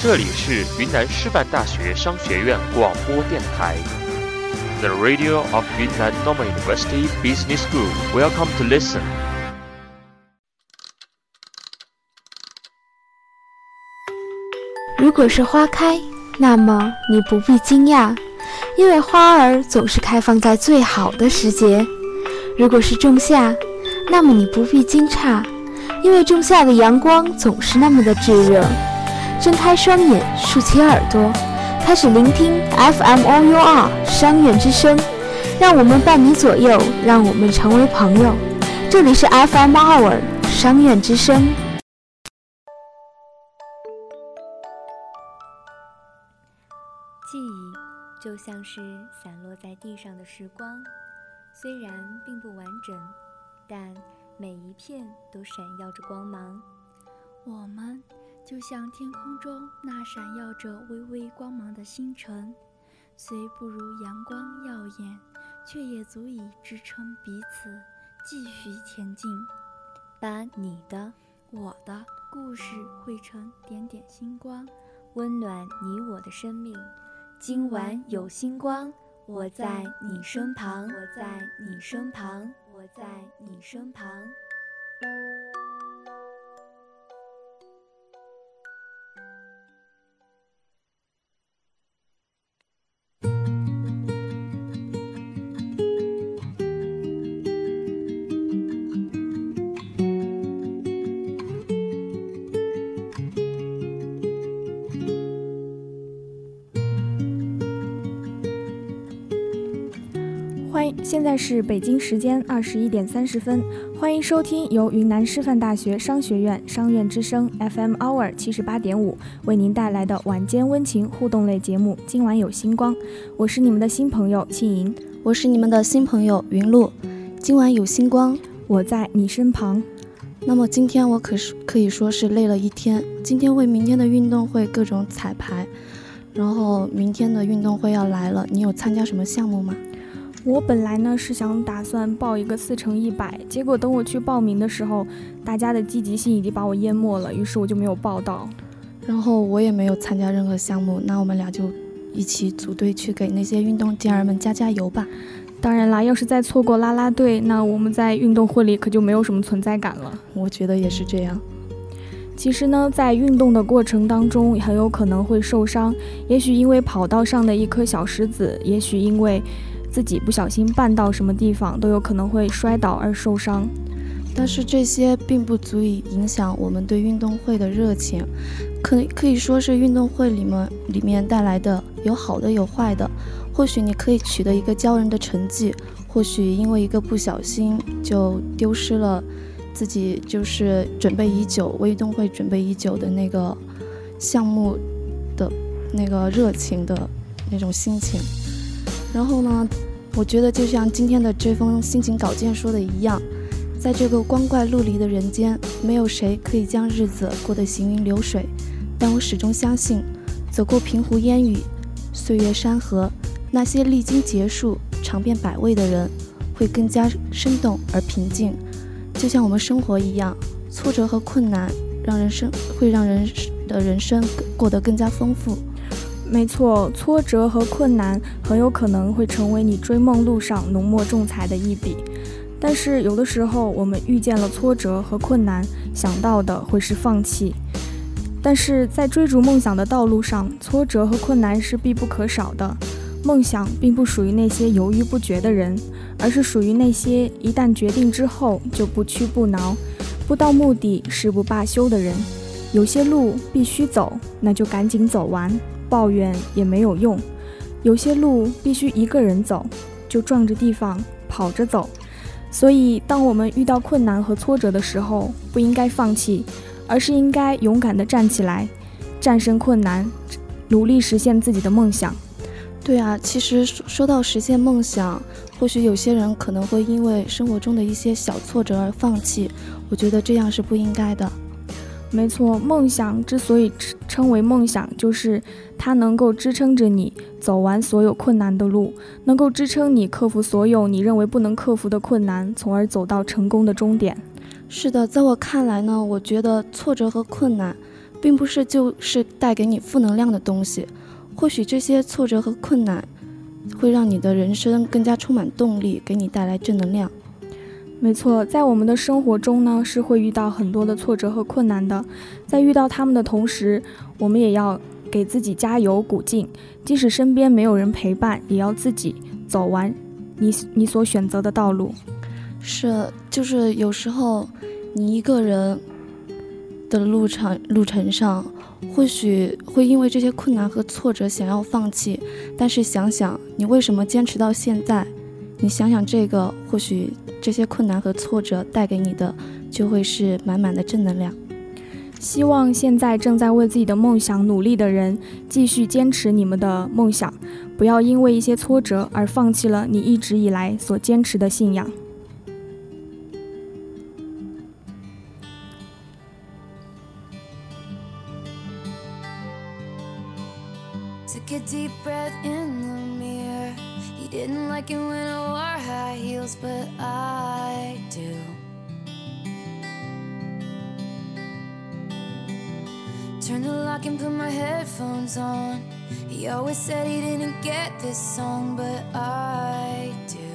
这里是云南师范大学商学院广播电台，The Radio of Yunnan Normal University Business School. Welcome to listen. 如果是花开，那么你不必惊讶，因为花儿总是开放在最好的时节；如果是仲夏，那么你不必惊诧，因为仲夏的阳光总是那么的炙热。睁开双眼，竖起耳朵，开始聆听 FM OUR 商院之声，让我们伴你左右，让我们成为朋友。这里是 FM OUR 商院之声。记忆就像是散落在地上的时光，虽然并不完整，但每一片都闪耀着光芒。我们。就像天空中那闪耀着微微光芒的星辰，虽不如阳光耀眼，却也足以支撑彼此继续前进。把你的、我的故事汇成点点星光，温暖你我的生命。今晚有星光，我在你身旁，我在你身旁，我在你身旁。现在是北京时间二十一点三十分，欢迎收听由云南师范大学商学院商院之声 FM Hour 七十八点五为您带来的晚间温情互动类节目。今晚有星光，我是你们的新朋友庆莹，我是你们的新朋友云露。今晚有星光，我在你身旁。那么今天我可是可以说是累了一天，今天为明天的运动会各种彩排，然后明天的运动会要来了，你有参加什么项目吗？我本来呢是想打算报一个四乘一百，结果等我去报名的时候，大家的积极性已经把我淹没了，于是我就没有报到。然后我也没有参加任何项目，那我们俩就一起组队去给那些运动健儿们加加油吧。当然啦，要是再错过啦啦队，那我们在运动会里可就没有什么存在感了。我觉得也是这样。其实呢，在运动的过程当中，很有可能会受伤，也许因为跑道上的一颗小石子，也许因为。自己不小心绊到什么地方，都有可能会摔倒而受伤。但是这些并不足以影响我们对运动会的热情，可可以说是运动会里面里面带来的有好的有坏的。或许你可以取得一个骄人的成绩，或许因为一个不小心就丢失了自己就是准备已久为运动会准备已久的那个项目的那个热情的那种心情。然后呢，我觉得就像今天的这封心情稿件说的一样，在这个光怪陆离的人间，没有谁可以将日子过得行云流水。但我始终相信，走过平湖烟雨、岁月山河，那些历经劫数、尝遍百味的人，会更加生动而平静。就像我们生活一样，挫折和困难让人生会让人的人生过得更加丰富。没错，挫折和困难很有可能会成为你追梦路上浓墨重彩的一笔。但是有的时候，我们遇见了挫折和困难，想到的会是放弃。但是在追逐梦想的道路上，挫折和困难是必不可少的。梦想并不属于那些犹豫不决的人，而是属于那些一旦决定之后就不屈不挠、不到目的誓不罢休的人。有些路必须走，那就赶紧走完。抱怨也没有用，有些路必须一个人走，就撞着地方跑着走。所以，当我们遇到困难和挫折的时候，不应该放弃，而是应该勇敢地站起来，战胜困难，努力实现自己的梦想。对啊，其实说到实现梦想，或许有些人可能会因为生活中的一些小挫折而放弃，我觉得这样是不应该的。没错，梦想之所以称为梦想，就是它能够支撑着你走完所有困难的路，能够支撑你克服所有你认为不能克服的困难，从而走到成功的终点。是的，在我看来呢，我觉得挫折和困难并不是就是带给你负能量的东西。或许这些挫折和困难，会让你的人生更加充满动力，给你带来正能量。没错，在我们的生活中呢，是会遇到很多的挫折和困难的。在遇到他们的同时，我们也要给自己加油鼓劲，即使身边没有人陪伴，也要自己走完你你所选择的道路。是，就是有时候你一个人的路程路程上，或许会因为这些困难和挫折想要放弃，但是想想你为什么坚持到现在，你想想这个，或许。这些困难和挫折带给你的，就会是满满的正能量。希望现在正在为自己的梦想努力的人，继续坚持你们的梦想，不要因为一些挫折而放弃了你一直以来所坚持的信仰。Didn't like it when I wore high heels, but I do. Turn the lock and put my headphones on. He always said he didn't get this song, but I do.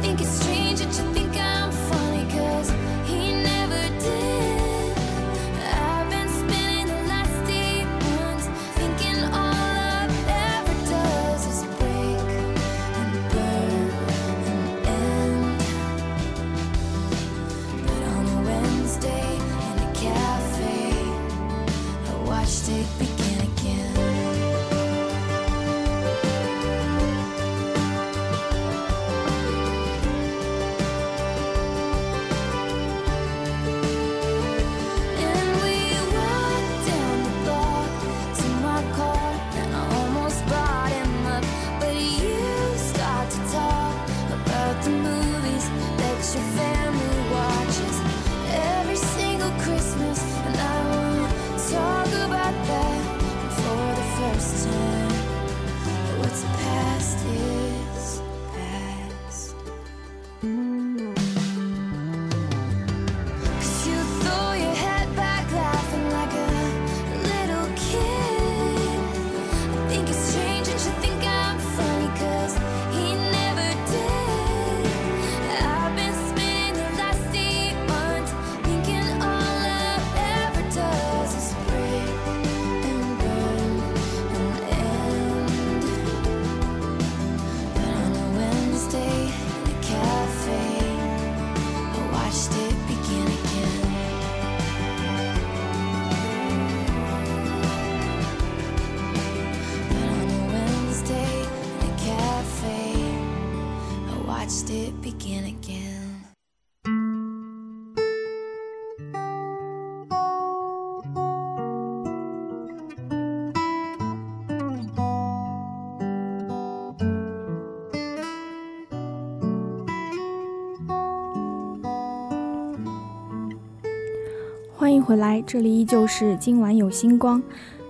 Think it's strange 回来，这里依旧是今晚有星光。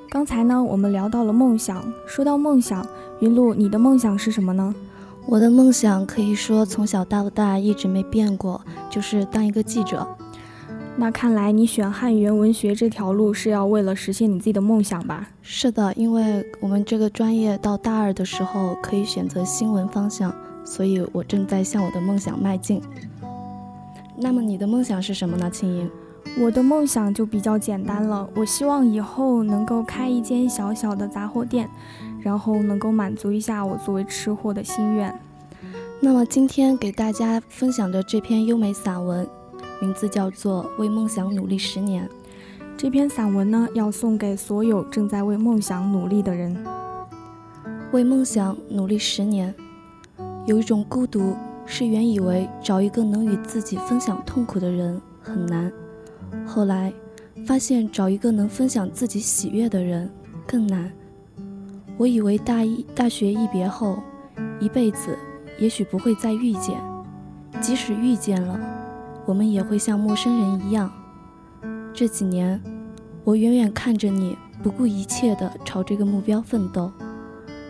刚才呢，我们聊到了梦想。说到梦想，云露，你的梦想是什么呢？我的梦想可以说从小到大一直没变过，就是当一个记者。那看来你选汉语言文学这条路是要为了实现你自己的梦想吧？是的，因为我们这个专业到大二的时候可以选择新闻方向，所以我正在向我的梦想迈进。那么你的梦想是什么呢，青音？我的梦想就比较简单了，我希望以后能够开一间小小的杂货店，然后能够满足一下我作为吃货的心愿。那么今天给大家分享的这篇优美散文，名字叫做《为梦想努力十年》。这篇散文呢，要送给所有正在为梦想努力的人。为梦想努力十年，有一种孤独，是原以为找一个能与自己分享痛苦的人很难。后来发现找一个能分享自己喜悦的人更难。我以为大一大学一别后，一辈子也许不会再遇见，即使遇见了，我们也会像陌生人一样。这几年，我远远看着你，不顾一切地朝这个目标奋斗，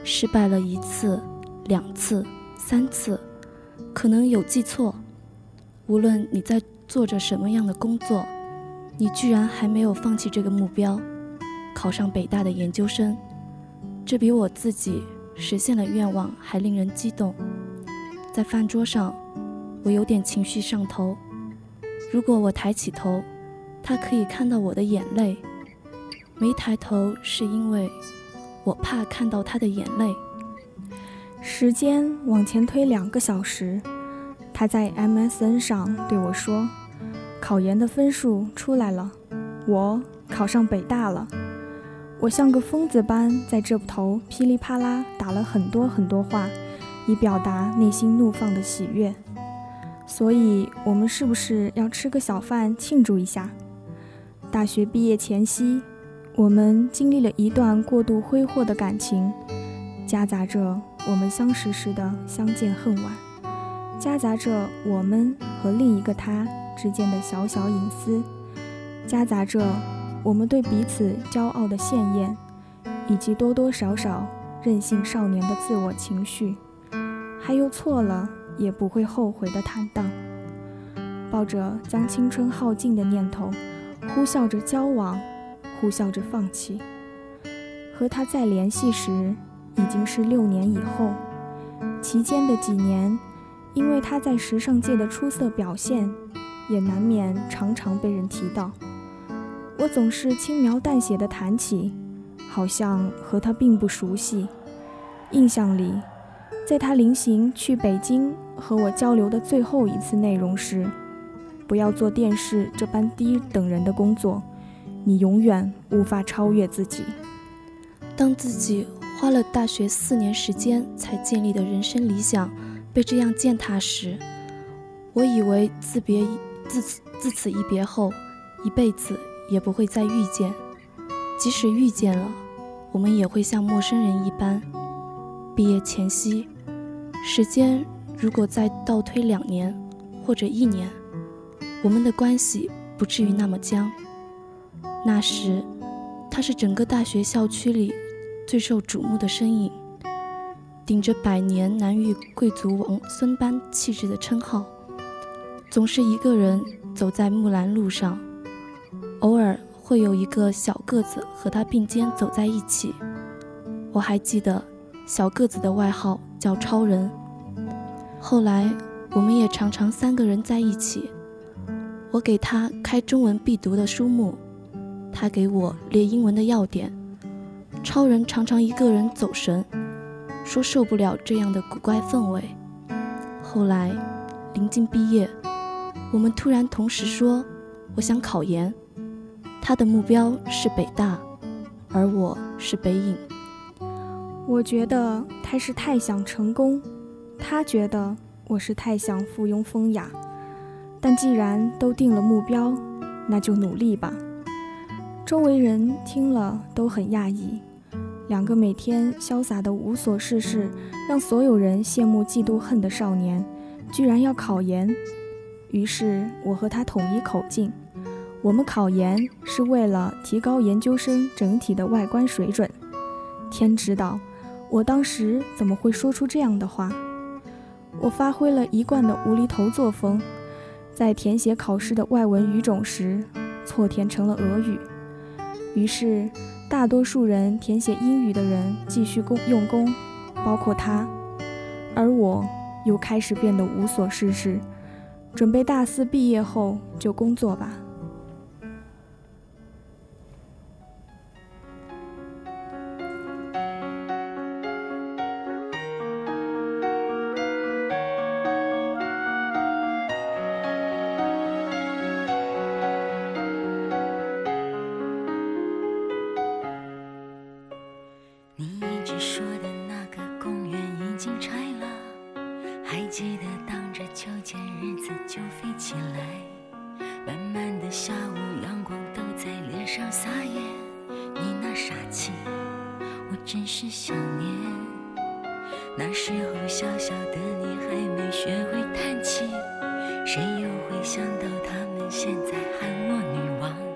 失败了一次、两次、三次，可能有记错。无论你在做着什么样的工作。你居然还没有放弃这个目标，考上北大的研究生，这比我自己实现了愿望还令人激动。在饭桌上，我有点情绪上头。如果我抬起头，他可以看到我的眼泪；没抬头，是因为我怕看到他的眼泪。时间往前推两个小时，他在 MSN 上对我说。考研的分数出来了，我考上北大了。我像个疯子般在这头噼里啪啦打了很多很多话，以表达内心怒放的喜悦。所以，我们是不是要吃个小饭庆祝一下？大学毕业前夕，我们经历了一段过度挥霍的感情，夹杂着我们相识时的相见恨晚，夹杂着我们和另一个他。之间的小小隐私，夹杂着我们对彼此骄傲的羡艳，以及多多少少任性少年的自我情绪，还有错了也不会后悔的坦荡，抱着将青春耗尽的念头，呼啸着交往，呼啸着放弃。和他再联系时，已经是六年以后，期间的几年，因为他在时尚界的出色表现。也难免常常被人提到，我总是轻描淡写的谈起，好像和他并不熟悉。印象里，在他临行去北京和我交流的最后一次内容是：不要做电视这般低等人的工作，你永远无法超越自己。当自己花了大学四年时间才建立的人生理想被这样践踏时，我以为自别。自此自此一别后，一辈子也不会再遇见。即使遇见了，我们也会像陌生人一般。毕业前夕，时间如果再倒推两年或者一年，我们的关系不至于那么僵。那时，他是整个大学校区里最受瞩目的身影，顶着百年难遇贵族王孙般气质的称号。总是一个人走在木兰路上，偶尔会有一个小个子和他并肩走在一起。我还记得小个子的外号叫超人。后来我们也常常三个人在一起，我给他开中文必读的书目，他给我列英文的要点。超人常常一个人走神，说受不了这样的古怪氛围。后来临近毕业。我们突然同时说：“我想考研。”他的目标是北大，而我是北影。我觉得他是太想成功，他觉得我是太想附庸风雅。但既然都定了目标，那就努力吧。周围人听了都很讶异，两个每天潇洒的无所事事，让所有人羡慕嫉妒恨的少年，居然要考研。于是我和他统一口径，我们考研是为了提高研究生整体的外观水准。天知道，我当时怎么会说出这样的话？我发挥了一贯的无厘头作风，在填写考试的外文语种时，错填成了俄语。于是，大多数人填写英语的人继续功用功，包括他，而我又开始变得无所事事，准备大四毕业后就工作吧。起，我真是想念那时候小小的你，还没学会叹气，谁又会想到他们现在喊我女王？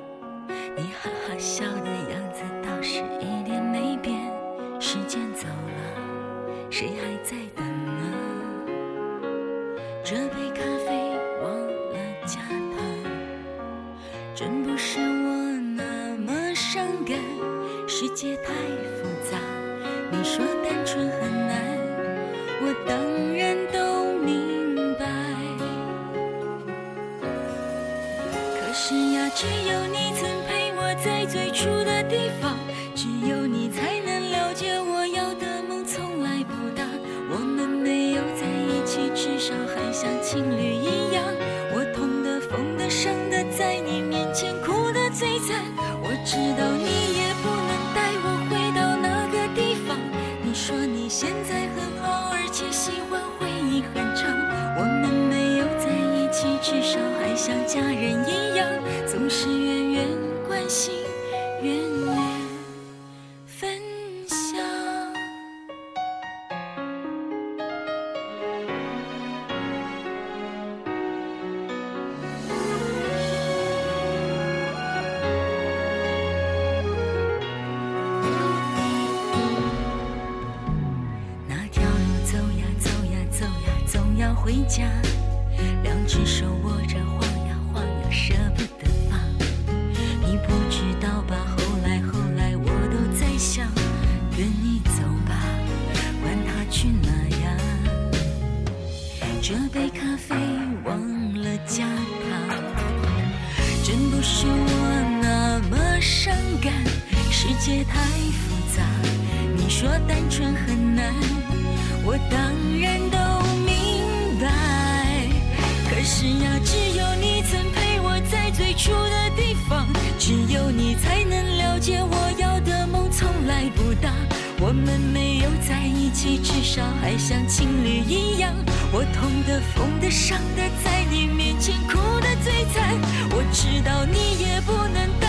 界太复杂。你说单纯很难，我当然都明白。可。是呀，只有你曾陪我在最初的地方，只有你才能了解我要的梦从来不大。我们没有在一起，至少还像情侣一样。我痛的、疯的、伤的，在你面前哭的最惨。我知道你也不能。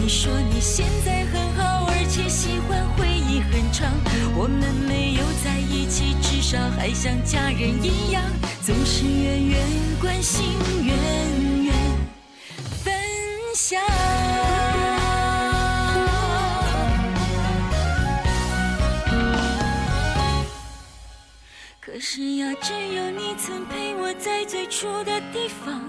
你说你现在很好，而且喜欢回忆很长。我们没有在一起。至少还像家人一样，总是远远关心，远远分享。可是呀，只有你曾陪我在最初的地方，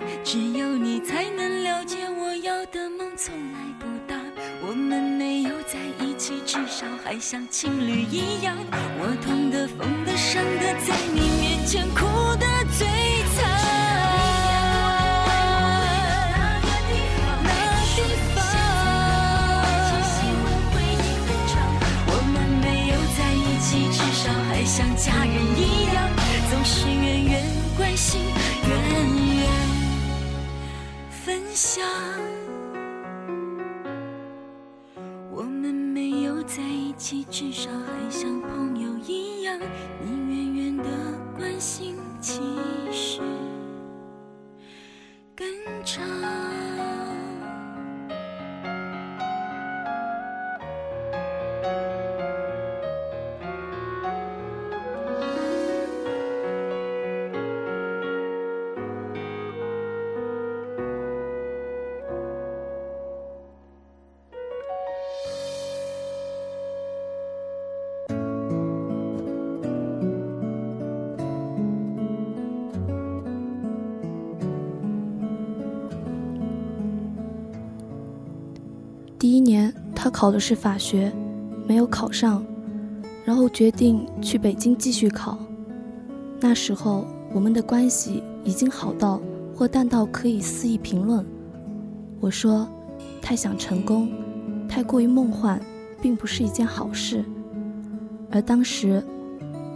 还像情侣一样。我痛的、疯的、伤的，在你面前哭的最惨。那地方，我们没有在一起，至少还像家人一样，总是远远至少还像朋友一样，你远远的关心，其实考的是法学，没有考上，然后决定去北京继续考。那时候，我们的关系已经好到或淡到可以肆意评论。我说，太想成功，太过于梦幻，并不是一件好事。而当时，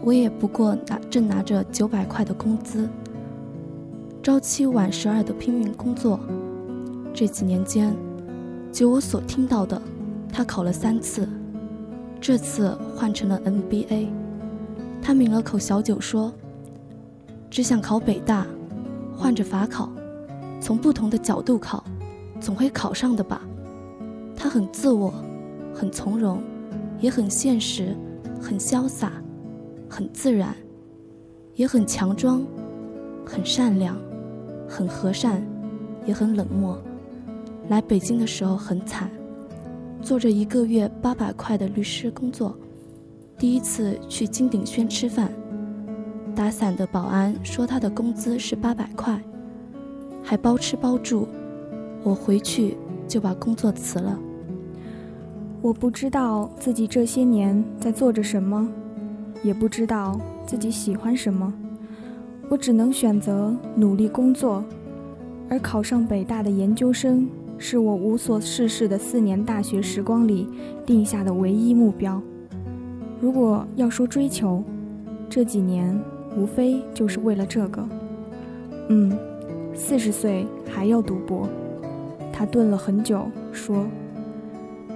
我也不过拿正拿着九百块的工资，朝七晚十二的拼命工作。这几年间，就我所听到的，他考了三次，这次换成了 MBA。他抿了口小酒说：“只想考北大，换着法考，从不同的角度考，总会考上的吧。”他很自我，很从容，也很现实，很潇洒，很自然，也很强装，很善良，很和善，也很冷漠。来北京的时候很惨，做着一个月八百块的律师工作。第一次去金鼎轩吃饭，打伞的保安说他的工资是八百块，还包吃包住。我回去就把工作辞了。我不知道自己这些年在做着什么，也不知道自己喜欢什么，我只能选择努力工作，而考上北大的研究生。是我无所事事的四年大学时光里定下的唯一目标。如果要说追求，这几年无非就是为了这个。嗯，四十岁还要读博。他顿了很久，说：“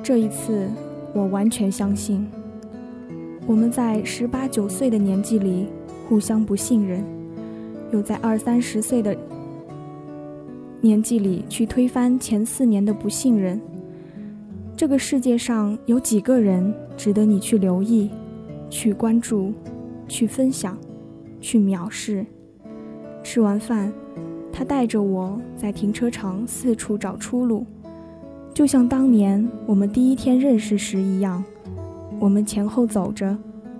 这一次我完全相信。我们在十八九岁的年纪里互相不信任，又在二三十岁的。”年纪里去推翻前四年的不信任。这个世界上有几个人值得你去留意、去关注、去分享、去藐视？吃完饭，他带着我在停车场四处找出路，就像当年我们第一天认识时一样。我们前后走着，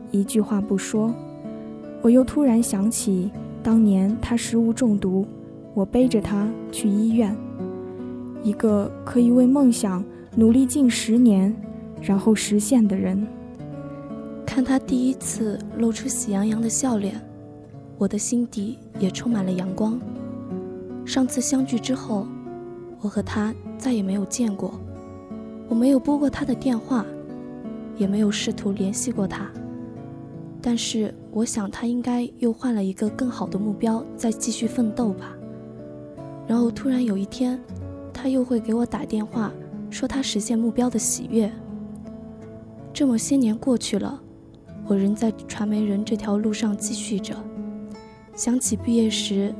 一句话不说。我又突然想起当年他食物中毒。我背着他去医院，一个可以为梦想努力近十年，然后实现的人。看他第一次露出喜洋洋的笑脸，我的心底也充满了阳光。上次相聚之后，我和他再也没有见过，我没有拨过他的电话，也没有试图联系过他。但是我想，他应该又换了一个更好的目标，再继续奋斗吧。然后突然有一天，他又会给我打电话，说他实现目标的喜悦。这么些年过去了，我仍在传媒人这条路上继续着。想起毕业时，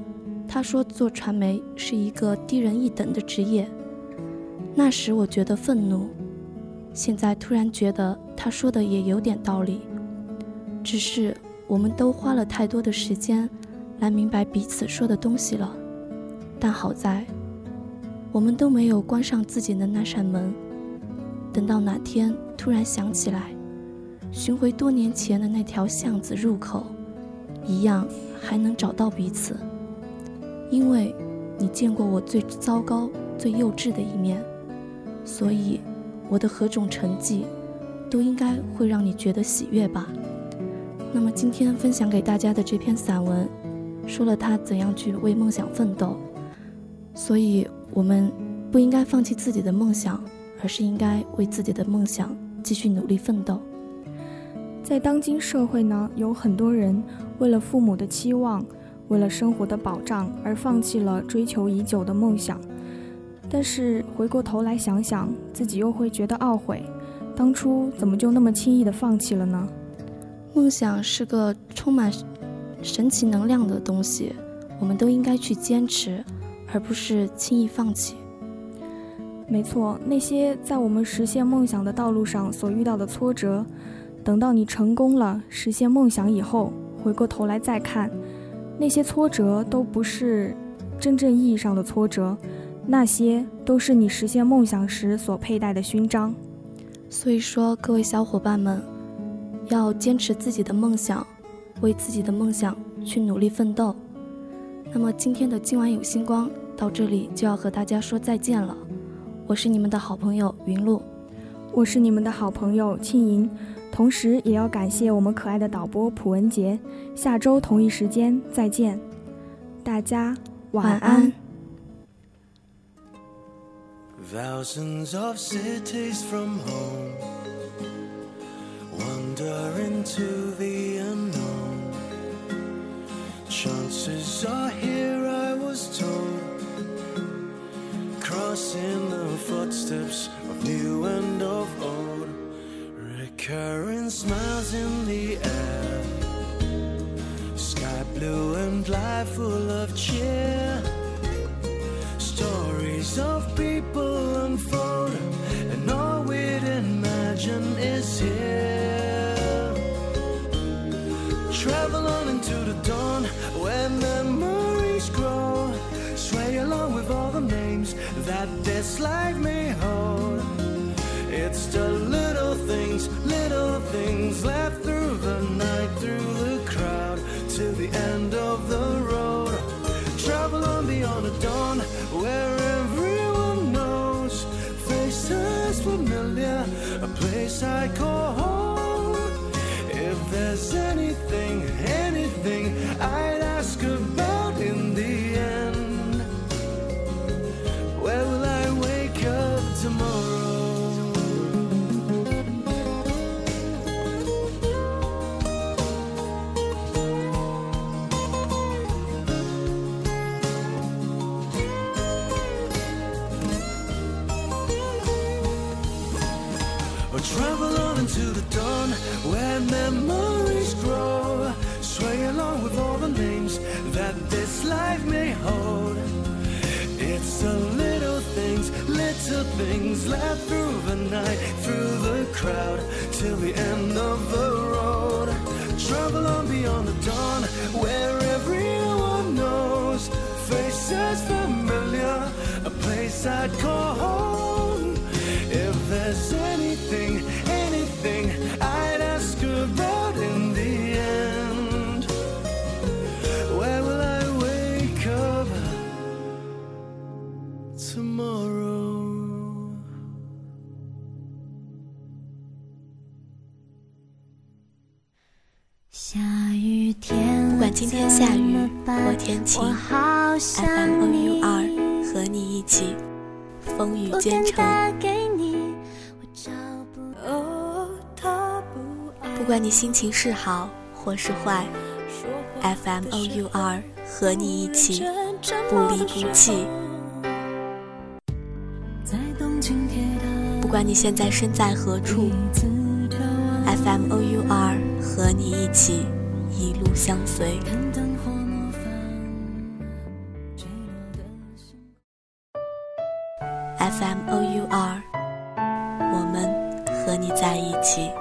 他说做传媒是一个低人一等的职业，那时我觉得愤怒。现在突然觉得他说的也有点道理，只是我们都花了太多的时间来明白彼此说的东西了。但好在，我们都没有关上自己的那扇门。等到哪天突然想起来，寻回多年前的那条巷子入口，一样还能找到彼此。因为你见过我最糟糕、最幼稚的一面，所以我的何种成绩，都应该会让你觉得喜悦吧。那么今天分享给大家的这篇散文，说了他怎样去为梦想奋斗。所以，我们不应该放弃自己的梦想，而是应该为自己的梦想继续努力奋斗。在当今社会呢，有很多人为了父母的期望，为了生活的保障而放弃了追求已久的梦想。但是回过头来想想，自己又会觉得懊悔，当初怎么就那么轻易的放弃了呢？梦想是个充满神奇能量的东西，我们都应该去坚持。而不是轻易放弃。没错，那些在我们实现梦想的道路上所遇到的挫折，等到你成功了，实现梦想以后，回过头来再看，那些挫折都不是真正意义上的挫折，那些都是你实现梦想时所佩戴的勋章。所以说，各位小伙伴们，要坚持自己的梦想，为自己的梦想去努力奋斗。那么今天的今晚有星光。到这里就要和大家说再见了，我是你们的好朋友云露，我是你们的好朋友庆莹，同时也要感谢我们可爱的导播普文杰。下周同一时间再见，大家晚安。Thousands of cities from home wander into the unknown. Chances are here, I was told, crossing the footsteps of new and of old. Recurring smiles in the air, sky blue and life full of cheer 今天下雨或天晴，FM O U 二和你一起风雨兼程。不管你心情是好或是坏，F M O U R 和你一起不离不弃。不管你现在身在何处，F M O U R 和你一起一路相随。FM O U R，，我们和你在一起。